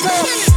Let's go.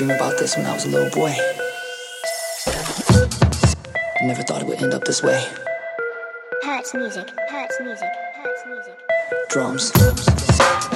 When I was a little boy. I never thought it would end up this way. Hurts music, hurts music, hurts music. Drums. Drums.